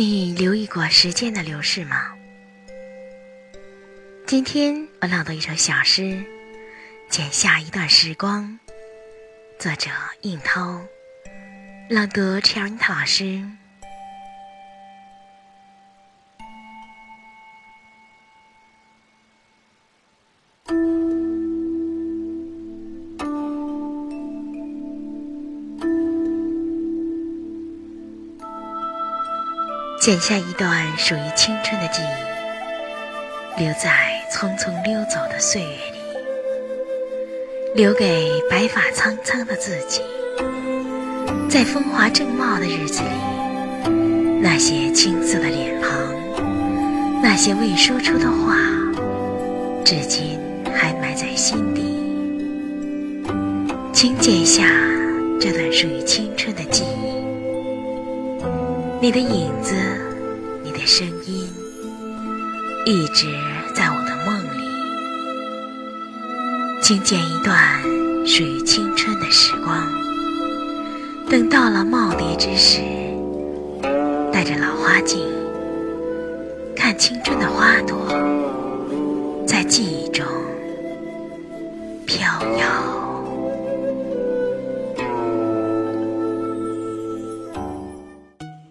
你留意过时间的流逝吗？今天我朗读一首小诗《剪下一段时光》，作者应涛，朗读陈云涛老师。剪下一段属于青春的记忆，留在匆匆溜走的岁月里，留给白发苍苍的自己。在风华正茂的日子里，那些青涩的脸庞，那些未说出的话，至今还埋在心底。请剪下这段属于青春的记忆。你的影子，你的声音，一直在我的梦里。请剪一段属于青春的时光，等到了耄耋之时，戴着老花镜，看青春的花朵在记忆中飘摇。